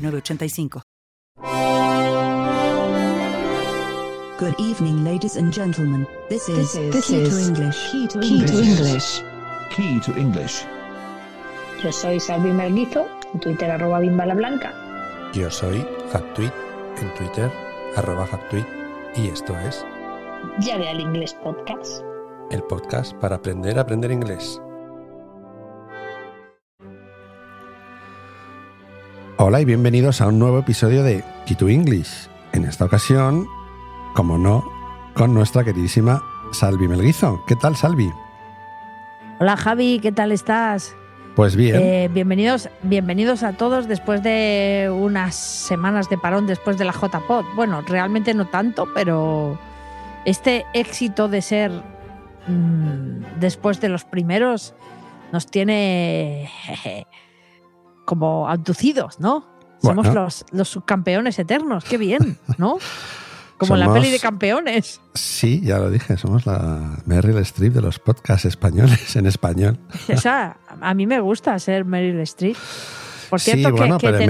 906985. Good evening, ladies and gentlemen. This is, This is- Key this to is English. Key to Key to English. English. Key to English. Yo soy Salvi Melguizo, en Twitter arroba bimbalablanca. Yo soy Factuit en Twitter, arroba Factuit, y esto es Llave al Inglés Podcast. el podcast para aprender a aprender inglés. Hola y bienvenidos a un nuevo episodio de to English. En esta ocasión, como no, con nuestra queridísima Salvi Melguizo. ¿Qué tal, Salvi? Hola Javi, ¿qué tal estás? Pues bien. Eh, bienvenidos, bienvenidos a todos después de unas semanas de parón después de la JPod. Bueno, realmente no tanto, pero este éxito de ser mm, después de los primeros nos tiene jeje, como abducidos, ¿no? Somos Bueno. los, los subcampeones eternos, qué bien, ¿no? Como en la peli de campeones. Sí, ya lo dije, somos la Meryl Streep de los podcasts españoles en español. Esa, a mí me gusta ser Meryl Streep. Por cierto, que- bueno, que, pero me-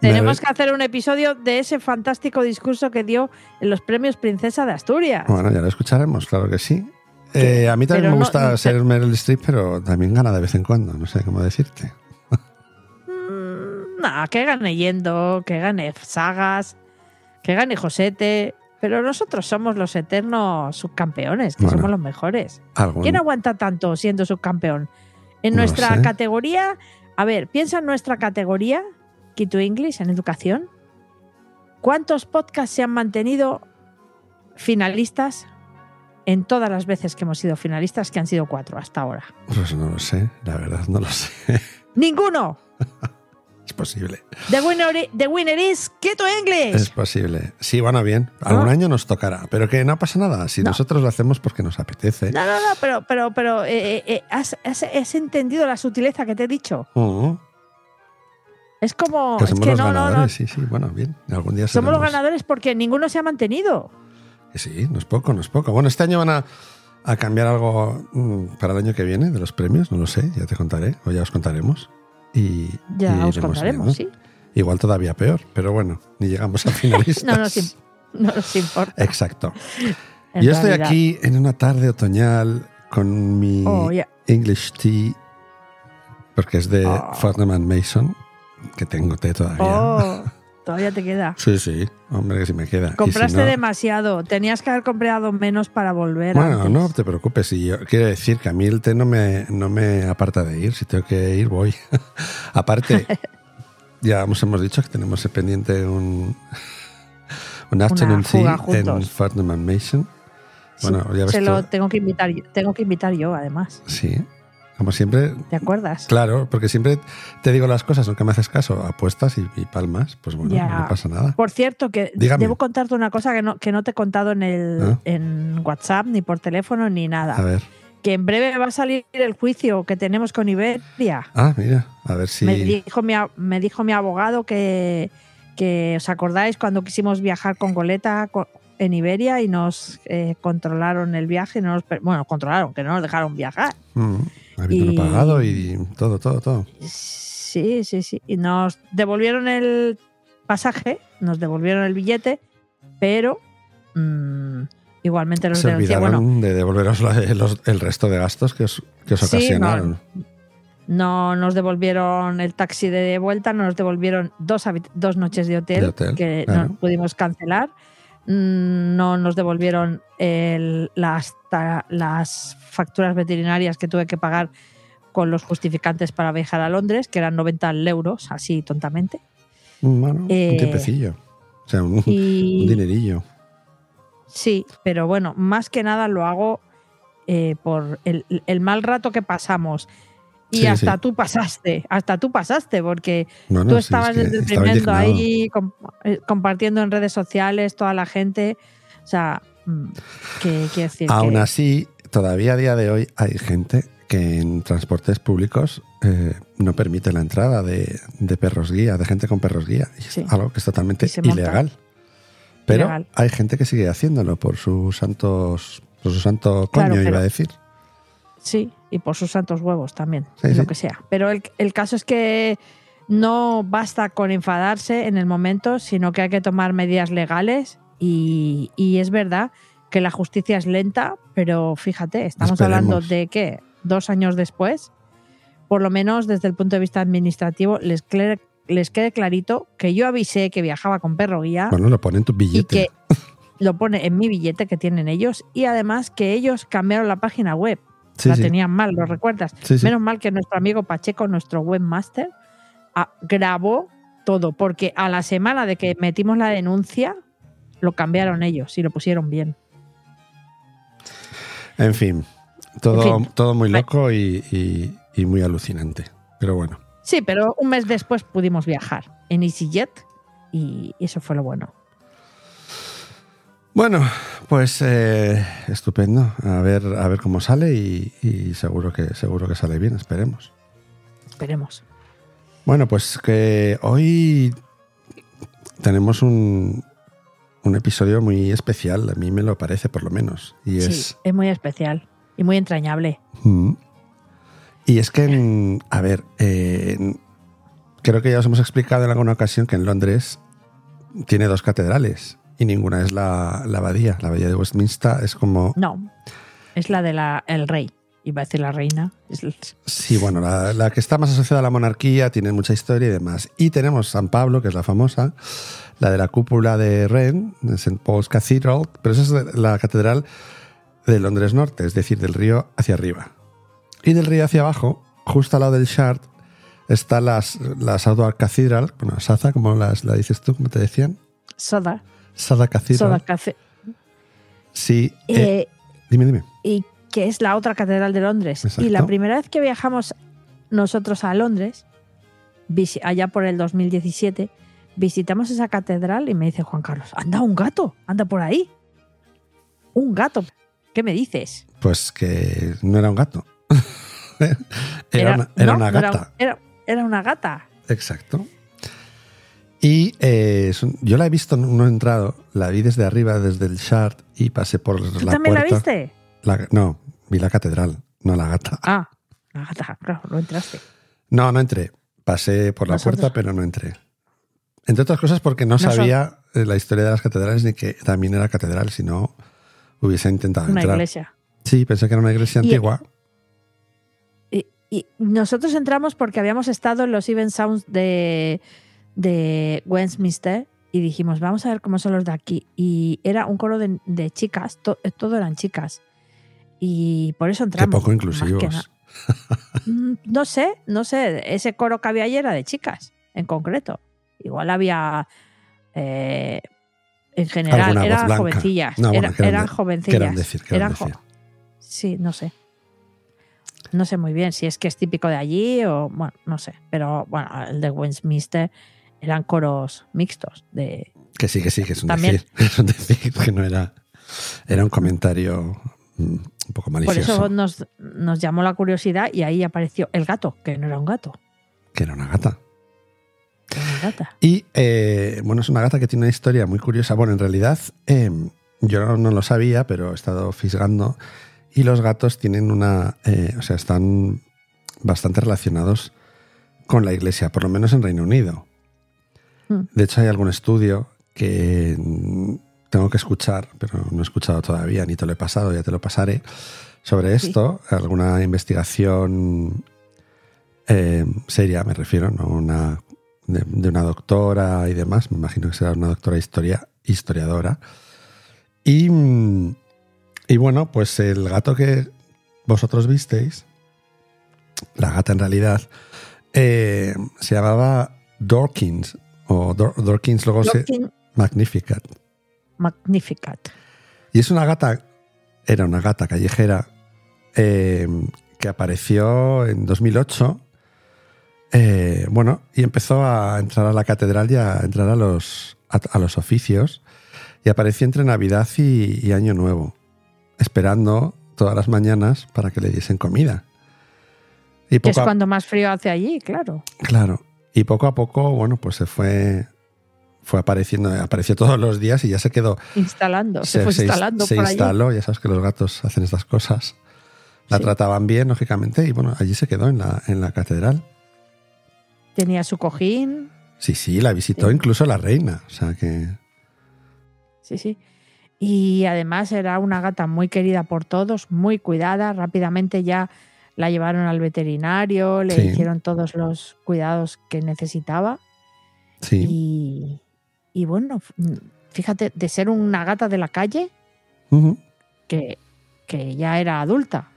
tenemos, que hacer un episodio de ese fantástico discurso que dio en los premios Princesa de Asturias. Bueno, ya lo escucharemos, claro que sí. Eh, a mí también Pero me no- gusta no- ser Meryl Streep, pero también gana de vez en cuando, no sé cómo decirte. Nah, que gane Yendo, que gane Sagas, que gane Josete. Pero nosotros somos los eternos subcampeones, que Bueno. somos los mejores. Algún- ¿Quién aguanta tanto siendo subcampeón? En No nuestra sé. categoría, a ver, piensa en nuestra categoría, Key to English, en educación. ¿Cuántos podcasts se han mantenido finalistas en todas las veces que hemos sido finalistas, que han sido cuatro hasta ahora? Pues no lo sé, la verdad no lo sé. ¡Ninguno! es posible. The winner, the winner is Key to English. Es posible. Sí, bueno, bien. Algún ¿No? año nos tocará, pero que no pasa nada. Si No. nosotros lo hacemos porque nos apetece. No, no, no, pero, pero, pero eh, eh, eh, has, has- has entendido la sutileza que te he dicho. Mm, Es como. que es somos que los no, no, no. ganadores, sí, sí. Bueno, bien. Algún día Somos los ganadores porque ninguno se ha mantenido. Sí, no es poco, no es poco. Bueno, este año van a, a cambiar algo mm, para el año que viene de los premios, no lo sé, ya te contaré, o ya os contaremos. Y, Ya y os contaremos, sí. Igual todavía peor, pero bueno, ni llegamos a finalistas. No nos, im- no nos importa. Exacto. Yo estoy aquí en una tarde otoñal con mi Oh. English tea, porque es de Oh. Fortnum and Mason, que tengo té todavía. Oh, todavía te queda. Sí, sí, hombre, que si me queda. Si Compraste no- demasiado. Tenías que haber comprado menos para volver. Bueno, antes. no te preocupes. Y yo quiero decir que a mí el té no me, no me aparta de ir. Si tengo que ir, voy. Aparte, ya hemos, hemos dicho que tenemos pendiente un, un afternoon tea en and Mason. Bueno, ya ves Se lo tengo que invitar. Tengo que invitar yo, además. Sí. Como siempre, ¿Te acuerdas? claro, porque siempre te digo las cosas, aunque me haces caso, apuestas y, y palmas, pues bueno, Ya. no pasa nada. Por cierto, que Dígame. debo contarte una cosa que no, que no te he contado en, el, Ah. en WhatsApp, ni por teléfono, ni nada. A ver. Que en breve va a salir el juicio que tenemos con Iberia. Ah, mira, a ver si. Me, dijo mi, me dijo mi abogado que, que os acordáis cuando quisimos viajar con Goleta co- en Iberia y nos eh, controlaron el viaje, no nos bueno, controlaron, que no nos dejaron viajar. Mm, habiendo Y- pagado y todo, todo, todo. Sí, sí, sí. Y nos devolvieron el pasaje, nos devolvieron el billete, pero mm, igualmente nos Se olvidaron Bueno, de devolveros el resto de gastos que os, que os Sí, ocasionaron. no nos devolvieron el taxi de vuelta, no nos devolvieron dos, dos noches de hotel, De hotel, que claro. no pudimos cancelar. Mm, No nos devolvieron el- las, facturas veterinarias que tuve que pagar con los justificantes para viajar a Londres, que eran 90 euros, así tontamente. Bueno, Eh, un tiempecillo. O sea, un, Y, un dinerillo. Sí, pero bueno, más que nada lo hago eh, por el, el mal rato que pasamos Y Sí, hasta sí. tú pasaste, hasta tú pasaste, porque No, no, tú sí, estabas es que desde el estaba tremendo indignado. ahí eh, compartiendo en redes sociales toda la gente. O sea, mm, que quiero decir Aún que- así, todavía a día de hoy hay gente que en transportes públicos eh, no permite la entrada de, de perros guía, de gente con perros guía. Y es Sí. algo que es totalmente monta. ilegal. Pero Ilegal. hay gente que sigue haciéndolo por sus santos, por su santo coño, Claro, iba pero- a decir. Sí, y por sus santos huevos también, Sí, y lo sí. que sea. Pero el, el caso es que no basta con enfadarse en el momento, sino que hay que tomar medidas legales y, y es verdad que la justicia es lenta, pero fíjate, estamos hablando de que dos años después, por lo menos desde el punto de vista administrativo, les, les quede clarito que yo avisé que viajaba con perro guía Bueno, lo pone en tu y billete. que lo pone en mi billete que tienen ellos y además que ellos cambiaron la página web Sí, la sí. tenían mal, ¿lo recuerdas? Sí. Menos mal que nuestro amigo Pacheco, nuestro webmaster, ah, grabó todo, porque a la semana de que metimos la denuncia, lo cambiaron ellos y lo pusieron bien. En fin, todo, En fin. todo muy loco y, y- y muy alucinante. Pero bueno. Sí, pero un mes después pudimos viajar en EasyJet y eso fue lo bueno. Bueno, pues eh, estupendo. A ver, a ver cómo sale y, y seguro que seguro que sale bien, esperemos. Esperemos. Bueno, pues que hoy tenemos un, un episodio muy especial, a mí me lo parece por lo menos. Y Sí, es. es muy especial y muy entrañable. Mm. Y es que, en- a ver, eh, creo que ya os hemos explicado en alguna ocasión que en Londres tiene dos catedrales y ninguna es la, la abadía. La abadía de Westminster es como No, es la de la el rey. Iba a decir la reina. Sí, bueno, la, la que está más asociada a la monarquía, tiene mucha historia y demás. Y tenemos San Pablo, que es la famosa, la de la cúpula de Rennes, de St. Paul's Cathedral, pero esa es de- la catedral de Londres Norte, es decir, del río hacia arriba. Y del río hacia abajo, justo al lado del Shard, está las, la Southwark Cathedral, bueno, Saza, como las, la dices tú, como te decían. Soda. Sada Cathedral. Soda Café. Sí, eh, Eh, dime, dime. y que es la otra catedral de Londres. Exacto. Y la primera vez que viajamos nosotros a Londres, allá por el 2017, visitamos esa catedral y me dice Juan Carlos, anda un gato, anda por ahí. Un gato. ¿Qué me dices? Pues que no era un gato. era, una, era no, una no era- gata. Era, era una gata. Exacto. Y eh, yo la he visto, no he entrado, la vi desde arriba, desde el Shard y pasé por ¿Tú la también puerta. la viste? La- no, vi la catedral, no la gata. Ah, la gata, claro, no entraste. No, no entré. Pasé por la Nosotros- puerta, pero no entré. Entre otras cosas porque no Nosotros- sabía eh, la historia de las catedrales ni que también era catedral, si no hubiese intentado Una entrar. iglesia. Sí, pensé que era una iglesia Y- antigua. Y, y nosotros entramos porque habíamos estado en los Even Sounds de, de Westminster y dijimos, vamos a ver cómo son los de aquí. Y era un coro de, de chicas, to- todo eran chicas. Y por eso Qué entramos. poco inclusivos. Mm, No sé, no sé. Ese coro que había ayer era de chicas, en concreto. Igual había. eh, en general, eran jovencillas. No, bueno, Era- eran de- jovencillas. Decir, Eran jo-. Sí, no sé. No sé muy bien si es que es típico de allí o, bueno, no sé. Pero bueno, el de Westminster eran coros mixtos. De, Que sí, que sí, que es un También- decir. Es un decir, que no era. Era un comentario mm, un poco por malicioso. eso nos, nos llamó la curiosidad y ahí apareció el gato, que no era un gato, Que era una gata. que era una gata. Y eh, bueno, es una gata que tiene una historia muy curiosa. Bueno, en realidad eh, yo no, no lo sabía, pero he estado fisgando. Y los gatos tienen una. eh, o sea, están bastante relacionados con la iglesia, por lo menos en Reino Unido. Mm. De hecho, hay algún estudio que tengo que escuchar, pero no he escuchado todavía, ni te lo he pasado, ya te lo pasaré. Sobre Sí. esto, alguna investigación eh, seria, me refiero, no una de, de una doctora y demás, me imagino que será una doctora historia, historiadora. Y, y bueno, pues el gato que vosotros visteis, la gata en realidad, eh, se llamaba Dorkins, o Dor- Dorkins luego se... Magnificat. Magnificat. Y es una gata, era una gata callejera eh, que apareció en 2008. eh, bueno, y empezó a entrar a la catedral y a entrar a los, a, a los oficios. Y apareció entre Navidad y, y Año Nuevo, esperando todas las mañanas para que le diesen comida. Y es a- cuando más frío hace allí, claro. Claro. Y poco a poco, bueno, pues se fue, fue apareciendo, apareció todos los días y ya se quedó. Instalando, se, fue ins- instalando se por instaló, ya sabes que los gatos hacen estas cosas. La Sí. trataban bien, lógicamente, y bueno, allí se quedó en la, en la catedral. Tenía su cojín, Sí, sí, la visitó Sí. incluso la reina. O sea que. sí, sí. Y además era una gata muy querida por todos, muy cuidada. Rápidamente ya la llevaron al veterinario, le Sí. hicieron todos los cuidados que necesitaba. Sí. Y, y bueno, f- fíjate, de ser una gata de la calle, Ujú. que, que ya era adulta,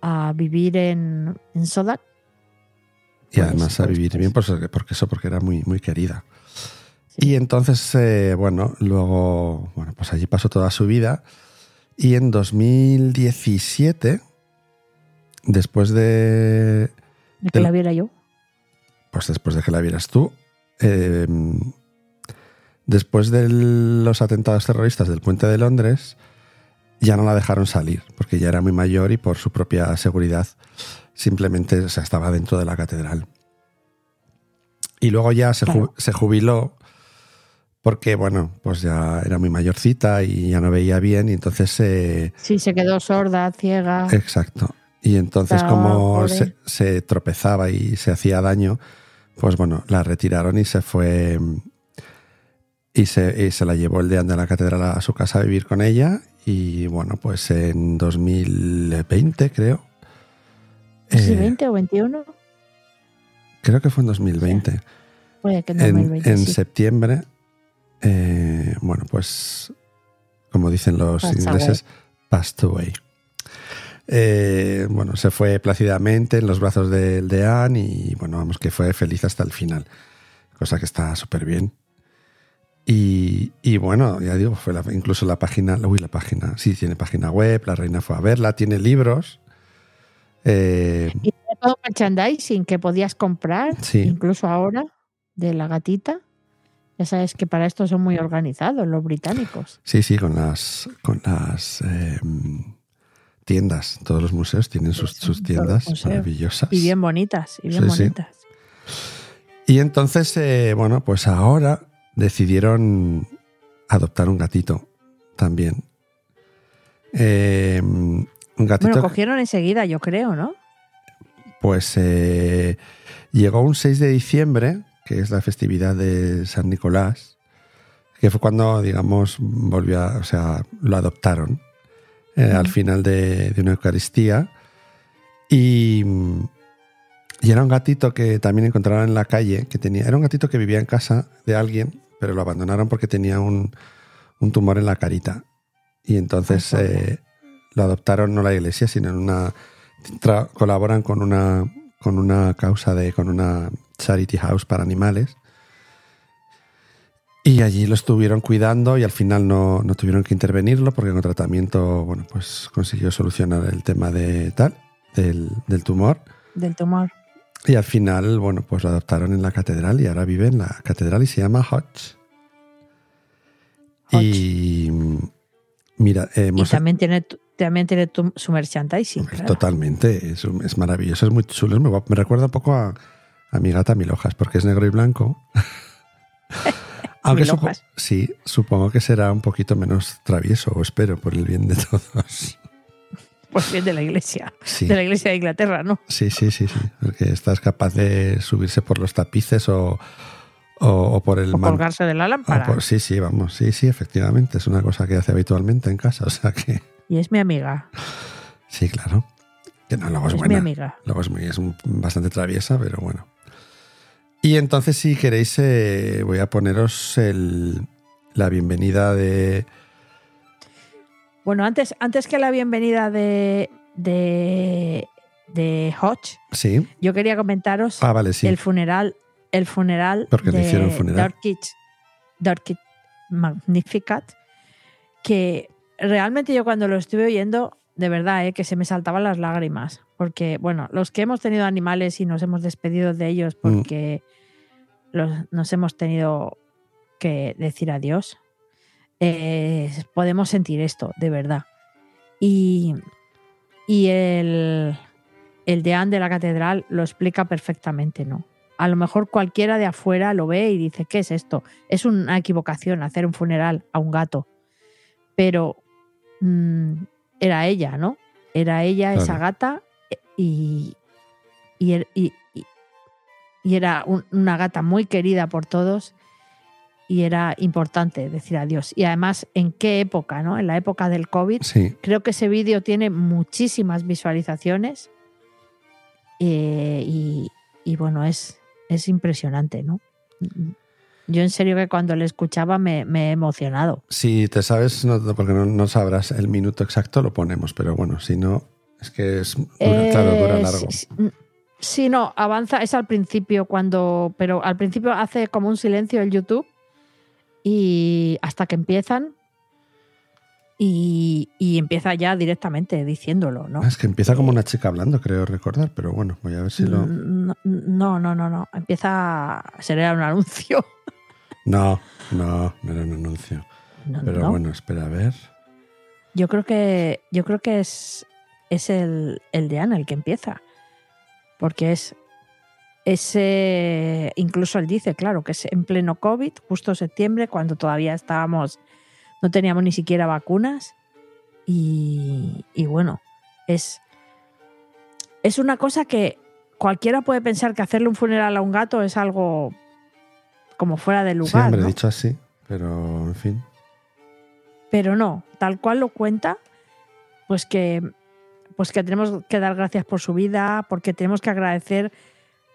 a vivir en, en Sodak, Y Pues, además a pues, vivir pues. bien, pues, porque eso, porque era muy, muy querida. Sí. Y entonces, eh, bueno, luego, bueno, pues allí pasó toda su vida. Y en 2017, después de, de que la viera yo. pues después de que la vieras tú, eh, después de los atentados terroristas del puente de Londres, ya no la dejaron salir, porque ya era muy mayor y por su propia seguridad simplemente o sea, estaba dentro de la catedral. Y luego ya se, ju- Claro. se jubiló porque, bueno, pues ya era muy mayorcita y ya no veía bien y entonces... eh, Sí, se quedó sorda, ciega. Exacto. Y entonces, Ah, como se, se tropezaba y se hacía daño, pues bueno, la retiraron y se fue. Y se, y se la llevó el deán de la catedral a su casa a vivir con ella. Y bueno, pues en 2020, creo. ¿Sí, eh, 20 o 21? creo que fue en 2020. Puede que en en 2020. en sí. septiembre, eh, bueno, pues como dicen los ingleses, passed away. Eh, bueno, se fue plácidamente en los brazos del deán y bueno, vamos que fue feliz hasta el final, cosa que está súper bien. Y, y bueno, ya digo, fue la- incluso la página, uy, la página, sí, tiene página web, la reina fue a verla, tiene libros. eh, Y todo merchandising que podías comprar, Sí. incluso ahora, de la gatita. Ya sabes que para esto son muy organizados los británicos. Sí, sí, con las, con las eh, tiendas. Todos los museos tienen sus, sus tiendas maravillosas. Y bien bonitas, y bien Sí, sí. bonitas. Y entonces, eh, bueno, pues ahora decidieron adoptar un gatito también. Eh, un gatito, Bueno, cogieron enseguida, yo creo, ¿no? pues eh, llegó un 6 de diciembre, que es la festividad de San Nicolás, que fue cuando, digamos, volvió a, o sea, lo adoptaron eh, al final de, de una Eucaristía. Y, y era un gatito que también encontraron en la calle, que tenía, era un gatito que vivía en casa de alguien, pero lo abandonaron porque tenía un, un tumor en la carita. Y entonces eh, lo adoptaron no la iglesia, sino en una tra- colaboran con una con una causa de con una charity house para animales y allí lo estuvieron cuidando y al final no, no tuvieron que intervenirlo porque con tratamiento bueno pues consiguió solucionar el tema de tal del, del tumor Del tumor. y al final bueno pues lo adoptaron en la catedral y ahora vive en la catedral y se llama Hodge Hodge. y mira Y también tiene, también tiene tu- su merchandising. claro. Totalmente, es, es maravilloso, es muy chulo, es muy guapo. Me recuerda un poco a, a mi gata Milojas, porque es negro y blanco. Aunque supo- Milojas. sí, supongo que será un poquito menos travieso, o espero, por el bien de todos. Pues bien de la iglesia. Sí, De la iglesia de Inglaterra, ¿no? sí, sí, sí, sí, porque estás capaz de subirse por los tapices o, o, o por el O colgarse de la o lámpara. por- sí, sí, vamos, sí, sí, efectivamente, es una cosa que hace habitualmente en casa, o sea que Y es mi amiga. sí, claro. Que no, luego es, Es mi buena. amiga. Luego es, muy, es un- bastante traviesa, pero bueno. Y entonces, si queréis, eh, voy a poneros el, la bienvenida de. Bueno, antes, antes que la bienvenida de, de, de Hodge, Sí. yo quería comentaros Ah, vale, sí. el funeral, el funeral Porque le de hicieron funeral. Magnificat, que realmente yo cuando lo estuve oyendo, de verdad, eh, que se me saltaban las lágrimas, porque, bueno, los que hemos tenido animales y nos hemos despedido de ellos porque los- nos hemos tenido que decir adiós, eh, podemos sentir esto, de verdad. Y, y el, el deán de la catedral lo explica perfectamente, ¿no? A lo mejor cualquiera de afuera lo ve y dice, ¿qué es esto? Es una equivocación hacer un funeral a un gato. Pero mm, era ella, ¿no? Era ella, esa gata, y, y, er- y- y- era un- una gata muy querida por todos y era importante decir adiós. Y además, ¿en qué época, no? En la época del COVID. Sí, Creo que ese vídeo tiene muchísimas visualizaciones eh, y, y bueno, es, es impresionante, ¿no? Yo en serio que cuando le escuchaba me, me he emocionado. si te sabes, no, no, porque no, no sabrás el minuto exacto, lo ponemos, pero bueno, si no, es que es dura, claro, dura Eh, largo. sí, sí, no, avanza, es al principio cuando, pero al principio hace como un silencio el YouTube y hasta que empiezan y, y empieza ya directamente diciéndolo, ¿no? Es que empieza como una chica hablando, creo recordar, pero bueno, voy a ver si lo. No, no, no, no, no. Empieza, sería un anuncio. No, no, no era un anuncio. No, Pero no. bueno, espera a ver. Yo creo que, yo creo que es, es el, el de Ana el que empieza. Porque es ese, incluso él dice, claro, que es en pleno COVID, justo septiembre, cuando todavía estábamos, no teníamos ni siquiera vacunas. Y, y bueno, es, es una cosa que cualquiera puede pensar que hacerle un funeral a un gato es algo como fuera de lugar. hombre, ¿no? dicho así, pero en fin. pero no, tal cual lo cuenta, pues que, pues que tenemos que dar gracias por su vida, porque tenemos que agradecer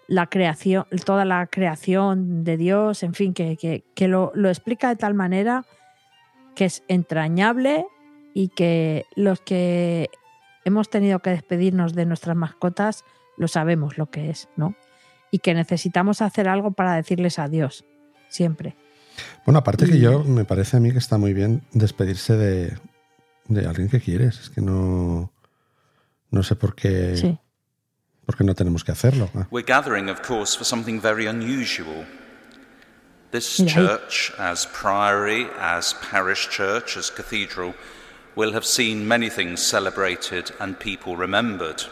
la creación, toda la creación de Dios, en fin, que, que- que lo, lo explica de tal manera que es entrañable y que los que hemos tenido que despedirnos de nuestras mascotas lo sabemos lo que es, ¿no? Y que necesitamos hacer algo para decirles adiós, siempre. Bueno, aparte que yo, me parece a mí que está muy bien despedirse de, de alguien que quieres. Es que no. No sé por qué, Sí. por qué no tenemos que hacerlo. We're gathering, of course, for something very unusual. This church, as priory, as parish church, as cathedral, will have seen many things celebrated and people remembered.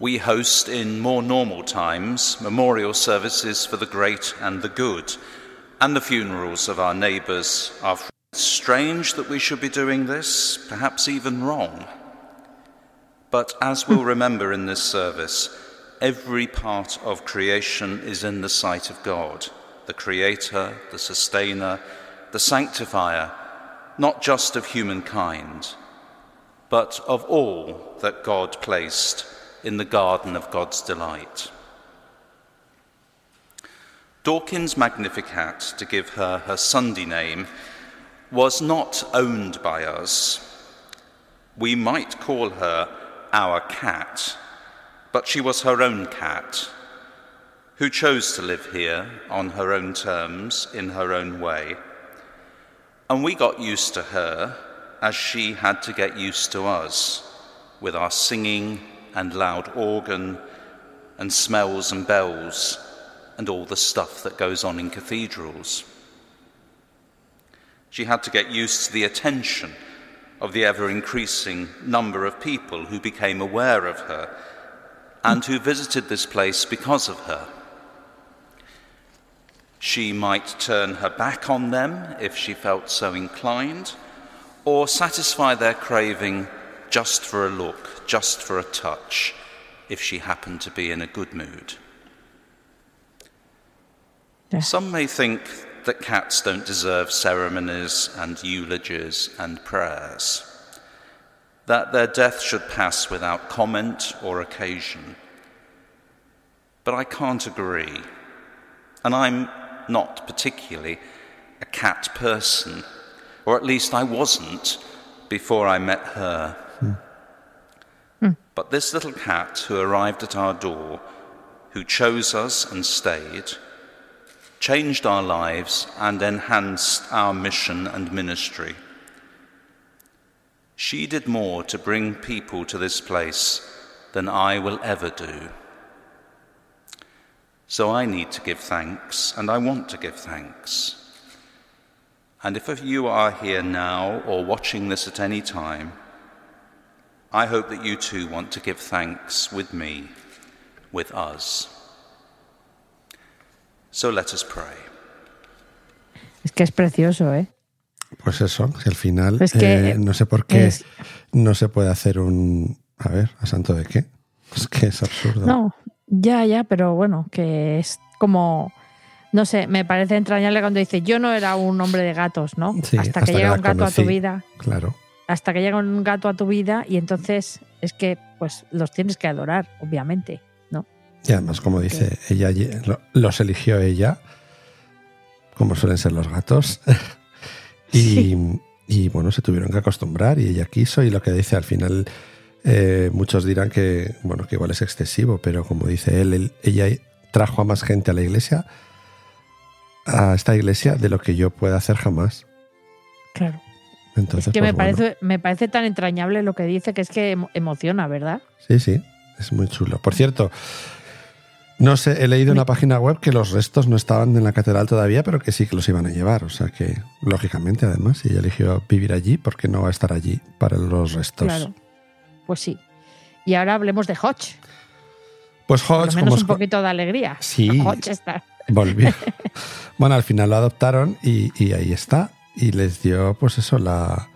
We host in more normal times memorial services for the great and the good, and the funerals of our neighbours, our friends. Strange that we should be doing this, perhaps even wrong. But as we'll remember in this service, every part of creation is in the sight of God, the Creator, the Sustainer, the Sanctifier, not just of humankind, but of all that God placed in the garden of God's delight. Dawkins' Magnificat, to give her her Sunday name, was not owned by us. We might call her our cat, but she was her own cat, who chose to live here on her own terms, in her own way. And we got used to her as she had to get used to us, with our singing and loud organ and smells and bells and all the stuff that goes on in cathedrals. She had to get used to the attention of the ever increasing number of people who became aware of her and who visited this place because of her. She might turn her back on them if she felt so inclined, or satisfy their craving just for a look, just for a touch, if she happened to be in a good mood. Yeah. Some may think that cats don't deserve ceremonies and eulogies and prayers, that their death should pass without comment or occasion. But I can't agree, and I'm not particularly a cat person, or at least I wasn't before I met her. Hmm. Hmm. But this little cat who arrived at our door, who chose us and stayed, changed our lives and enhanced our mission and ministry. She did more to bring people to this place than I will ever do. So I need to give thanks, and I want to give thanks. And if you are here now or watching this at any time, I hope that you too want to give thanks with me, with us. So let us pray. Es que es precioso, ¿eh? Pues eso, que al final que eh, no sé por qué es- no se puede hacer un... A ver, ¿a santo de qué? Es que es absurdo. No, ya, ya, pero bueno, que es como, no sé, me parece entrañable cuando dice, yo no era un hombre de gatos, ¿no? Sí, hasta, hasta que que llega un gato a tu vida, Claro. hasta que llega un gato a tu vida y entonces es que pues los tienes que adorar, obviamente. Y además, como dice ella, lo- los eligió ella, como suelen ser los gatos. y, Sí. y, bueno, se tuvieron que acostumbrar y ella quiso. Y lo que dice al final, eh, muchos dirán que, bueno, que igual es excesivo, pero como dice él, él- ella trajo a más gente a la iglesia, a esta iglesia, de lo que yo pueda hacer jamás. Claro. Entonces, es que pues, me, bueno. parece, me parece tan entrañable lo que dice que es que emo- emociona, ¿verdad? Sí, sí, es muy chulo. Por cierto, no sé, he leído en una página web que los restos no estaban en la catedral todavía, pero que sí que los iban a llevar. O sea que, lógicamente, además, si ella eligió vivir allí, ¿por qué no va a estar allí para los restos? Claro. Pues sí. Y ahora hablemos de Hodge. Pues Por lo Hodge, menos como un poquito de alegría. Sí. Hodge está. volvió. bueno, al final lo adoptaron y, y ahí está. Y les dio, pues eso, la.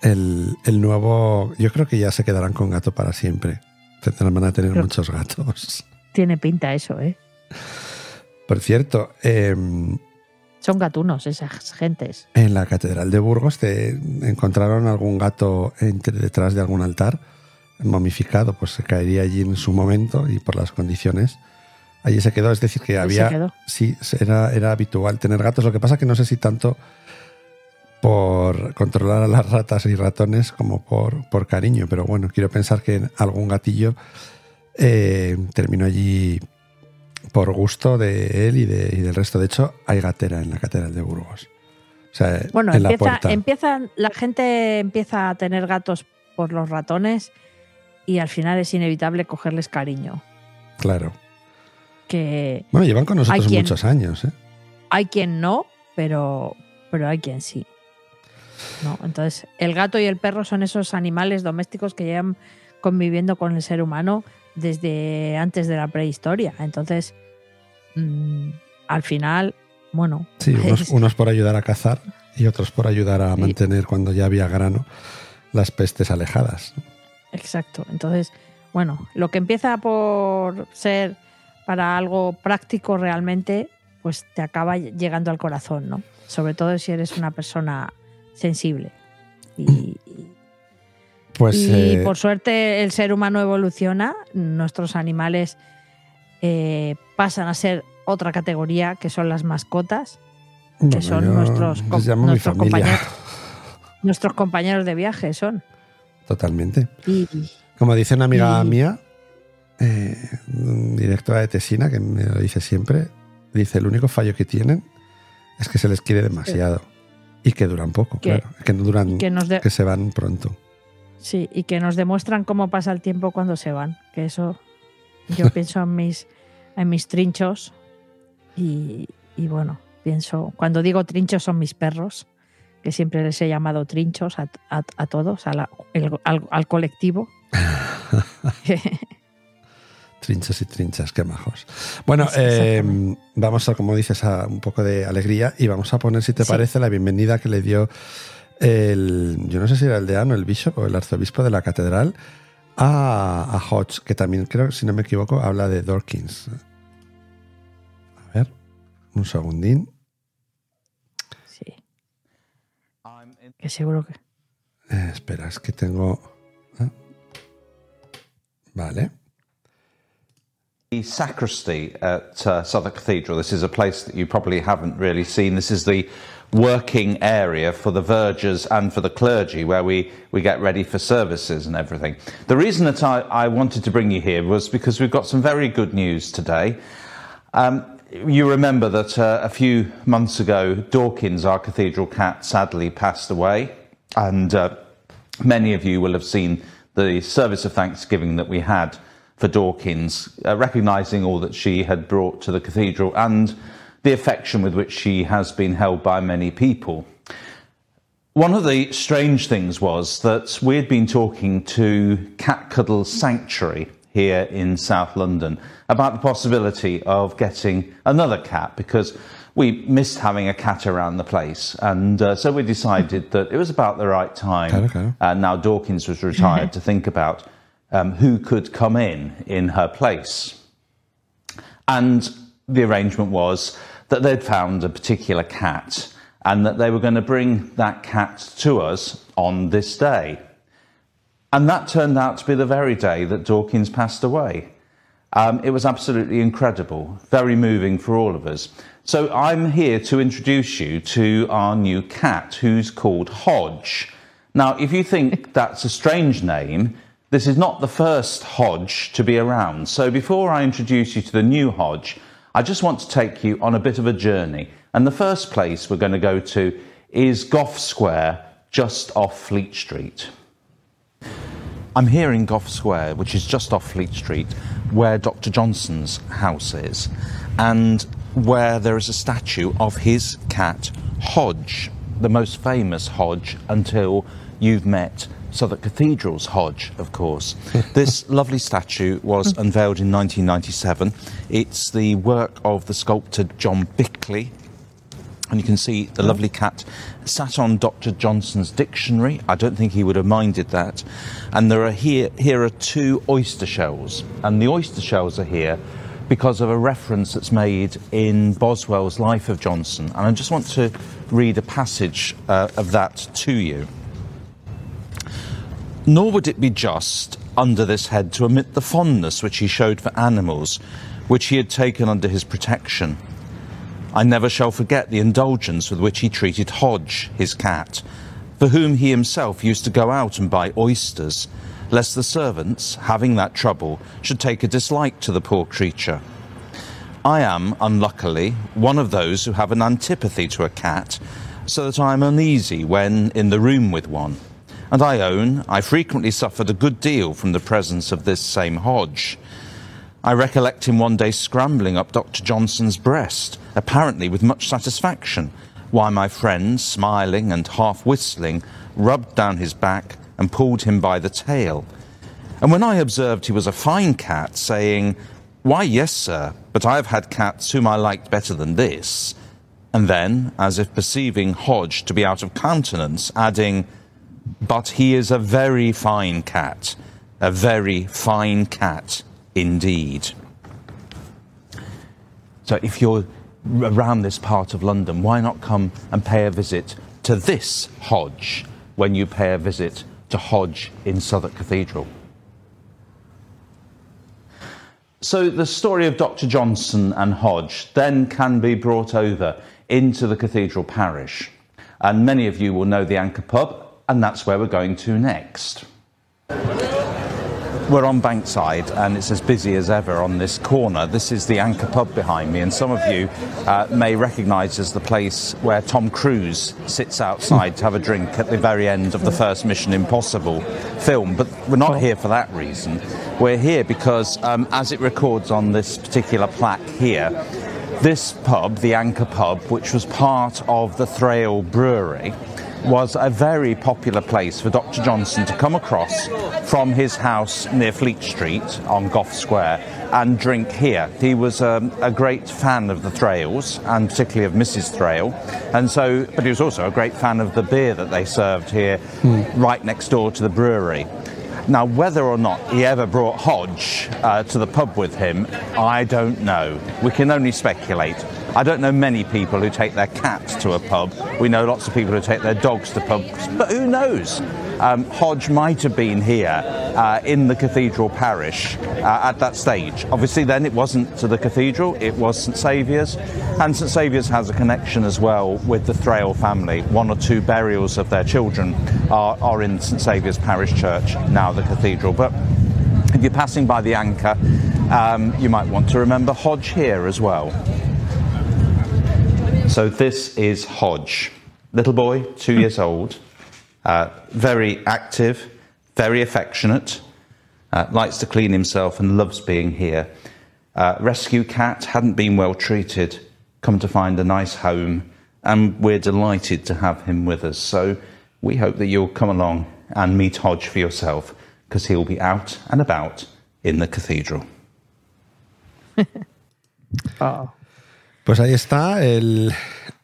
El, el nuevo. Yo creo que ya se quedarán con gato para siempre. Tendrán van a tener Creo- muchos gatos. Tiene pinta eso, ¿eh? Por cierto, em, Son gatunos esas gentes. En la Catedral de Burgos te encontraron algún gato entre- detrás de algún altar momificado, pues se caería allí en su momento y por las condiciones. Allí se quedó, es decir, que había. quedó. Sí, era, era habitual tener gatos. Lo que pasa que no sé si tanto por controlar a las ratas y ratones como por, por cariño, pero bueno, quiero pensar que algún gatillo eh, terminó allí por gusto de él y, de- y del resto. De hecho, hay gatera en la Catedral de Burgos. O sea, Bueno, en empieza, empiezan, la gente empieza a tener gatos por los ratones y al final es inevitable cogerles cariño. Claro. Que Bueno, llevan con nosotros quien- muchos años, ¿eh? hay quien no, pero, pero hay quien sí. ¿No? Entonces, el gato y el perro son esos animales domésticos que llevan conviviendo con el ser humano desde antes de la prehistoria. Entonces, mm, al final, bueno, Sí, unos, es- unos por ayudar a cazar y otros por ayudar a Sí. mantener cuando ya había grano las pestes alejadas. Exacto. Entonces, bueno, lo que empieza por ser para algo práctico realmente, pues te acaba llegando al corazón, ¿no? Sobre todo si eres una persona sensible. Y, y- Pues y eh, por suerte el ser humano evoluciona, nuestros animales eh, pasan a ser otra categoría que son las mascotas, bueno, son nuestros com- nuestros compañeros. nuestros compañeros de viaje son. Totalmente. Y, Como dice una amiga Y- mía, eh, directora de Tesina, que me lo dice siempre, dice, el único fallo que tienen es que se les quiere demasiado. Y que duran poco, Que- claro. Que no duran, que nos de- que se van pronto. Sí, y que nos demuestran cómo pasa el tiempo cuando se van. Que eso yo pienso en mis, en mis trinchos y, y bueno, pienso, cuando digo trinchos son mis perros, que siempre les he llamado trinchos a, a- a todos, a la- el- al, al colectivo. Trinchas y trinchas, qué majos. Bueno, eh, exactamente. vamos a, como dices, a un poco de alegría y vamos a poner, si te Sí. parece, la bienvenida que le dio el, yo no sé si era el deano, el bishop o el arzobispo de la catedral a, a Hodge, que también creo, si no me equivoco, habla de Dorkins. A ver, un segundín. sí, que seguro que... Eh, espera, es que tengo... ah. Vale. The sacristy at uh, Southwark Cathedral. This is a place that you probably haven't really seen. This is the working area for the vergers and for the clergy where we, we get ready for services and everything. The reason that I, I wanted to bring you here was because we've got some very good news today. Um, you remember that uh, a few months ago, Dawkins, our cathedral cat, sadly passed away, and uh, many of you will have seen the service of thanksgiving that we had for Dawkins, uh, recognising all that she had brought to the cathedral and the affection with which she has been held by many people. One of the strange things was that we had been talking to Cat Cuddle Sanctuary here in South London about the possibility of getting another cat because we missed having a cat around the place. And uh, so we decided that it was about the right time. Okay. Uh, now Dawkins was retired to think about um, who could come in in her place. And the arrangement was that they'd found a particular cat and that they were going to bring that cat to us on this day. And that turned out to be the very day that Dawkins passed away. Um, it was absolutely incredible, very moving for all of us. So I'm here to introduce you to our new cat, who's called Hodge. Now, if you think that's a strange name, this is not the first Hodge to be around. So before I introduce you to the new Hodge, I just want to take you on a bit of a journey. And the first place we're going to go to is Gough Square, just off Fleet Street. I'm here in Gough Square, which is just off Fleet Street, where Dr. Johnson's house is, and where there is a statue of his cat, Hodge, the most famous Hodge until you've met Southwark Cathedral's Hodge, of course. this lovely statue was unveiled in 1997. It's the work of the sculptor John Bickley, and you can see the lovely cat sat on Dr. Johnson's dictionary. I don't think he would have minded that. And there are here here are two oyster shells, and the oyster shells are here because of a reference that's made in Boswell's Life of Johnson. And I just want to read a passage uh, of that to you. Nor would it be just under this head to omit the fondness which he showed for animals, which he had taken under his protection. I never shall forget the indulgence with which he treated Hodge, his cat, for whom he himself used to go out and buy oysters, lest the servants, having that trouble, should take a dislike to the poor creature. I am, unluckily, one of those who have an antipathy to a cat, so that I am uneasy when in the room with one. And I own I frequently suffered a good deal from the presence of this same Hodge. I recollect him one day scrambling up Dr. Johnson's breast, apparently with much satisfaction, while my friend, smiling and half whistling, rubbed down his back and pulled him by the tail. And when I observed he was a fine cat, saying, Why, yes, sir, but I have had cats whom I liked better than this. And then, as if perceiving Hodge to be out of countenance, adding, But he is a very fine cat, a very fine cat indeed. So if you're around this part of London, why not come and pay a visit to this Hodge when you pay a visit to Hodge in Southwark Cathedral? So the story of Dr. Johnson and Hodge then can be brought over into the cathedral parish. And many of you will know the Anchor Pub, and that's where we're going to next. We're on Bankside and it's as busy as ever on this corner. This is the Anchor Pub behind me, and some of you uh, may recognise as the place where Tom Cruise sits outside to have a drink at the very end of the first Mission Impossible film. But we're not here for that reason. We're here because, um, as it records on this particular plaque here, this pub, the Anchor Pub, which was part of the Thrale Brewery, was a very popular place for Dr. Johnson to come across from his house near Fleet Street on Gough Square and drink here. He was um, a great fan of the Thrales and particularly of Mrs. Thrale, and so, but he was also a great fan of the beer that they served here right next door to the brewery. Now, whether or not he ever brought Hodge uh, to the pub with him, I don't know. We can only speculate. I don't know many people who take their cats to a pub. We know lots of people who take their dogs to pubs, but who knows? Um, Hodge might have been here uh, in the cathedral parish uh, at that stage. Obviously, then it wasn't to the cathedral, it was St Saviour's, and St Saviour's has a connection as well with the Thrale family. One or two burials of their children are, are in St Saviour's parish church, now the cathedral. But if you're passing by the anchor, um, you might want to remember Hodge here as well. So this is Hodge, little boy, two years old, uh, very active, very affectionate, uh, likes to clean himself, and loves being here. Uh, rescue cat hadn't been well treated, come to find a nice home, and we're delighted to have him with us. So we hope that you'll come along and meet Hodge for yourself, because he'll be out and about in the cathedral. Oh. Pues ahí está el,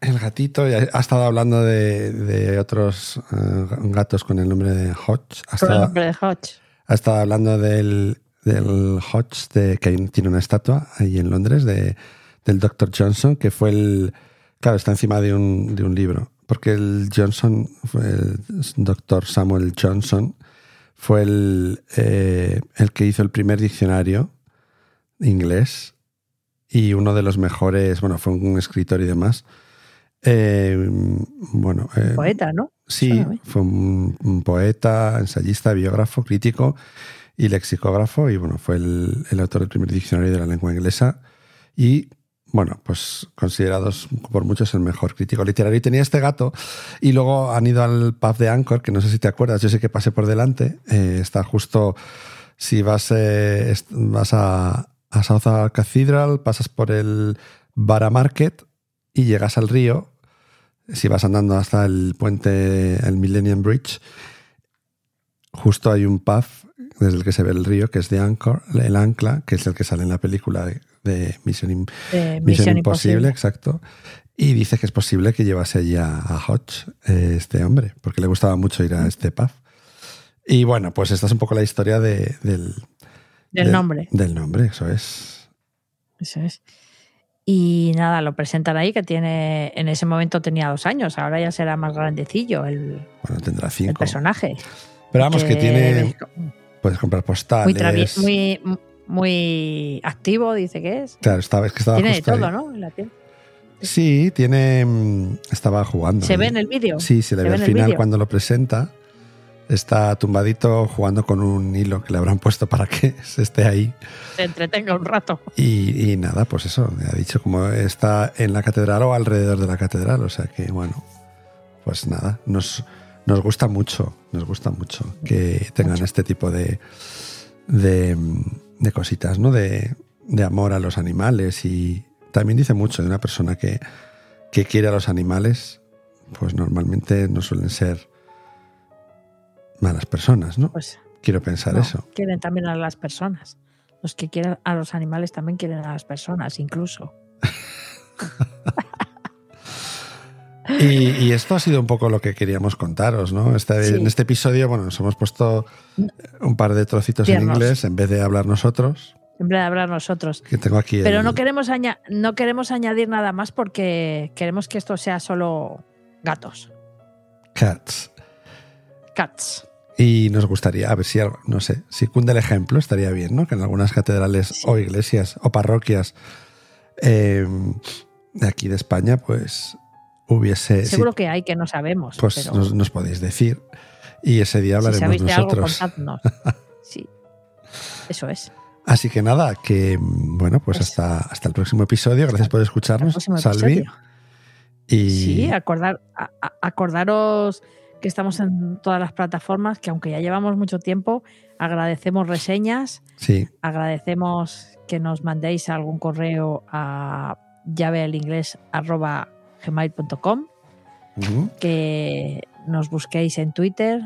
el gatito. Ha estado hablando de, de otros eh, gatos con el nombre de Hodge. Ha Con el nombre de Hodge. ha estado hablando del, del Hodge, de, que tiene una estatua ahí en Londres, de, del Dr. Johnson, que fue el. Claro, está encima de un, de un libro. Porque el Johnson, el Dr. Samuel Johnson, fue el, eh, el que hizo el primer diccionario inglés y uno de los mejores, bueno, fue un escritor y demás. Eh, bueno, eh, Poeta, ¿no? Sí, fue un, un poeta, ensayista, biógrafo, crítico y lexicógrafo. Y bueno, fue el, el autor del primer diccionario de la lengua inglesa. Y bueno, pues considerados por muchos el mejor crítico literario. Y tenía este gato. Y luego han ido al pub de Anchor, que no sé si te acuerdas, yo sé que pasé por delante. Eh, está justo, si vas, eh, vas a, a South Cathedral, pasas por el Bara Market y llegas al río si vas andando hasta el puente, el Millennium Bridge, justo hay un pub desde el que se ve el río, que es de Anchor, el Ancla, que es el que sale en la película de, de Mission, Imposible, Imposible. exacto. Y dice que es posible que llevase allí a, a Hodge, eh, este hombre, porque le gustaba mucho ir a este pub. Y bueno, pues esta es un poco la historia de- del, Del de- nombre. Del nombre, eso es. Eso es. Y nada, lo presentan ahí que tiene, en ese momento tenía dos años, ahora ya será más grandecillo el, Bueno, tendrá el cinco. personaje. Pero vamos, que, tiene. Puedes comprar postales. muy, muy, muy activo, dice que es. Claro, estaba, es que estaba Tiene de ahí. todo, ¿no? En la tienda. Sí, tiene. mm, Estaba jugando. ¿Se ahí. ve en el vídeo? Sí, se le ve ve al el final cuando lo presenta. Está tumbadito jugando con un hilo que le habrán puesto para que se esté ahí. Se entretenga un rato. Y, y nada, pues eso, me ha dicho como está en la catedral o alrededor de la catedral. O sea que, bueno, pues nada, nos, nos gusta mucho, nos gusta mucho que tengan este tipo de, de, de cositas, ¿no? De, de amor a los animales. Y también dice mucho de una persona que, que quiere a los animales, pues normalmente no suelen ser malas personas, ¿no? Pues Quiero pensar no, eso. quieren también a las personas. Los que quieren a los animales también quieren a las personas, incluso. Y, y esto ha sido un poco lo que queríamos contaros, ¿no? Este- Sí. En este episodio, bueno, nos hemos puesto un par de trocitos en inglés en vez de hablar nosotros, Siempre de hablar nosotros. que tengo aquí Pero el- no queremos, no queremos añadir nada más porque queremos que esto sea solo gatos. Cats. Cats. Y nos gustaría, a ver si, algo- no sé, si cunde el ejemplo, estaría bien, ¿no? Que en algunas catedrales Sí. o iglesias o parroquias eh, de aquí de España, pues hubiese... Seguro que hay que no sabemos. pues pero nos, nos podéis decir. Y ese día si hablaremos algo, nosotros. contadnos. Sí. Eso es. Así que nada, que bueno, pues Eso. hasta, hasta el próximo episodio. Gracias por escucharnos, Salvi. episodio. Y Sí, acordar, a- acordaros que estamos en todas las plataformas, que aunque ya llevamos mucho tiempo, agradecemos reseñas, sí, agradecemos que nos mandéis algún correo a llavealinglés.gmail.com, ujú, que nos busquéis en Twitter,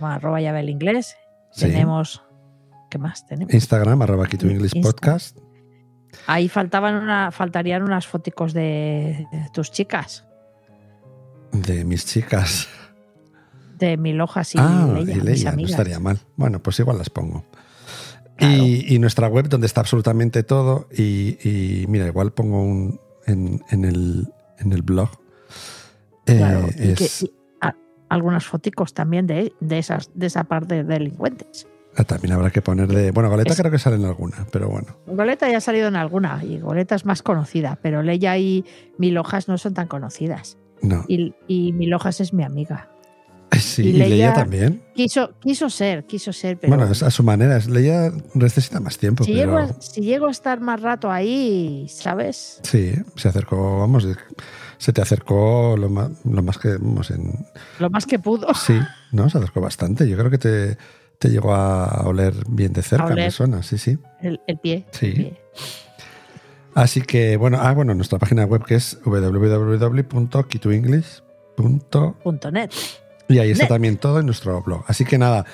arroba llavealinglés. sí. Tenemos... ¿Qué más tenemos? Instagram, arroba Keep to English Insta. Podcast. Ahí faltaban una, faltarían unas foticos de, de tus chicas, De mis chicas. de Milojas y ah, Leia, y mis Leia, no estaría mal. Bueno, pues igual las pongo. Claro. Y, y nuestra web donde está absolutamente todo. Y, y mira, igual pongo un en, en el, en el blog. Eh, Claro, y que- es, y a- algunas foticos también de, de esas de esa parte de delincuentes. ah, también habrá que poner de. Bueno, Goleta Es- creo que sale en alguna, pero bueno. Goleta ya ha salido en alguna y Goleta es más conocida, pero Leia y Milojas no son tan conocidas. No. Y, y Milojas es mi amiga. Sí, y Leia, Leia- también. Quiso, quiso ser, quiso ser, pero Bueno, a su manera. Leia necesita más tiempo, si, pero. llego, a- si llego a estar más rato ahí, ¿sabes? Sí, se acercó, vamos, se te acercó lo más, lo más que, vamos, en... Lo más que pudo. Sí, ¿no? Se acercó bastante. Yo creo que te, te llegó a oler bien de cerca, me suena, sí, sí. El, el pie. Sí. el pie. Así que, bueno, ah, bueno, nuestra página web que es www.keytoenglish.com Punto net. Y ahí está también todo en nuestro blog. Así que nada,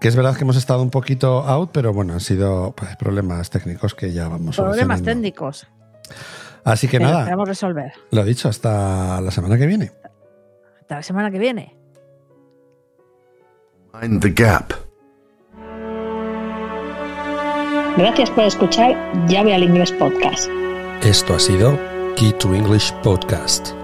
que es verdad que hemos estado un poquito out, pero bueno, han sido pues, problemas técnicos que ya vamos Problemas solucionando. técnicos. Así que pero nada, esperamos resolver. lo dicho, hasta la semana que viene. Hasta la semana que viene. Mind the gap. Gracias por escuchar voy al inglés podcast. Esto ha sido Key to English Podcast.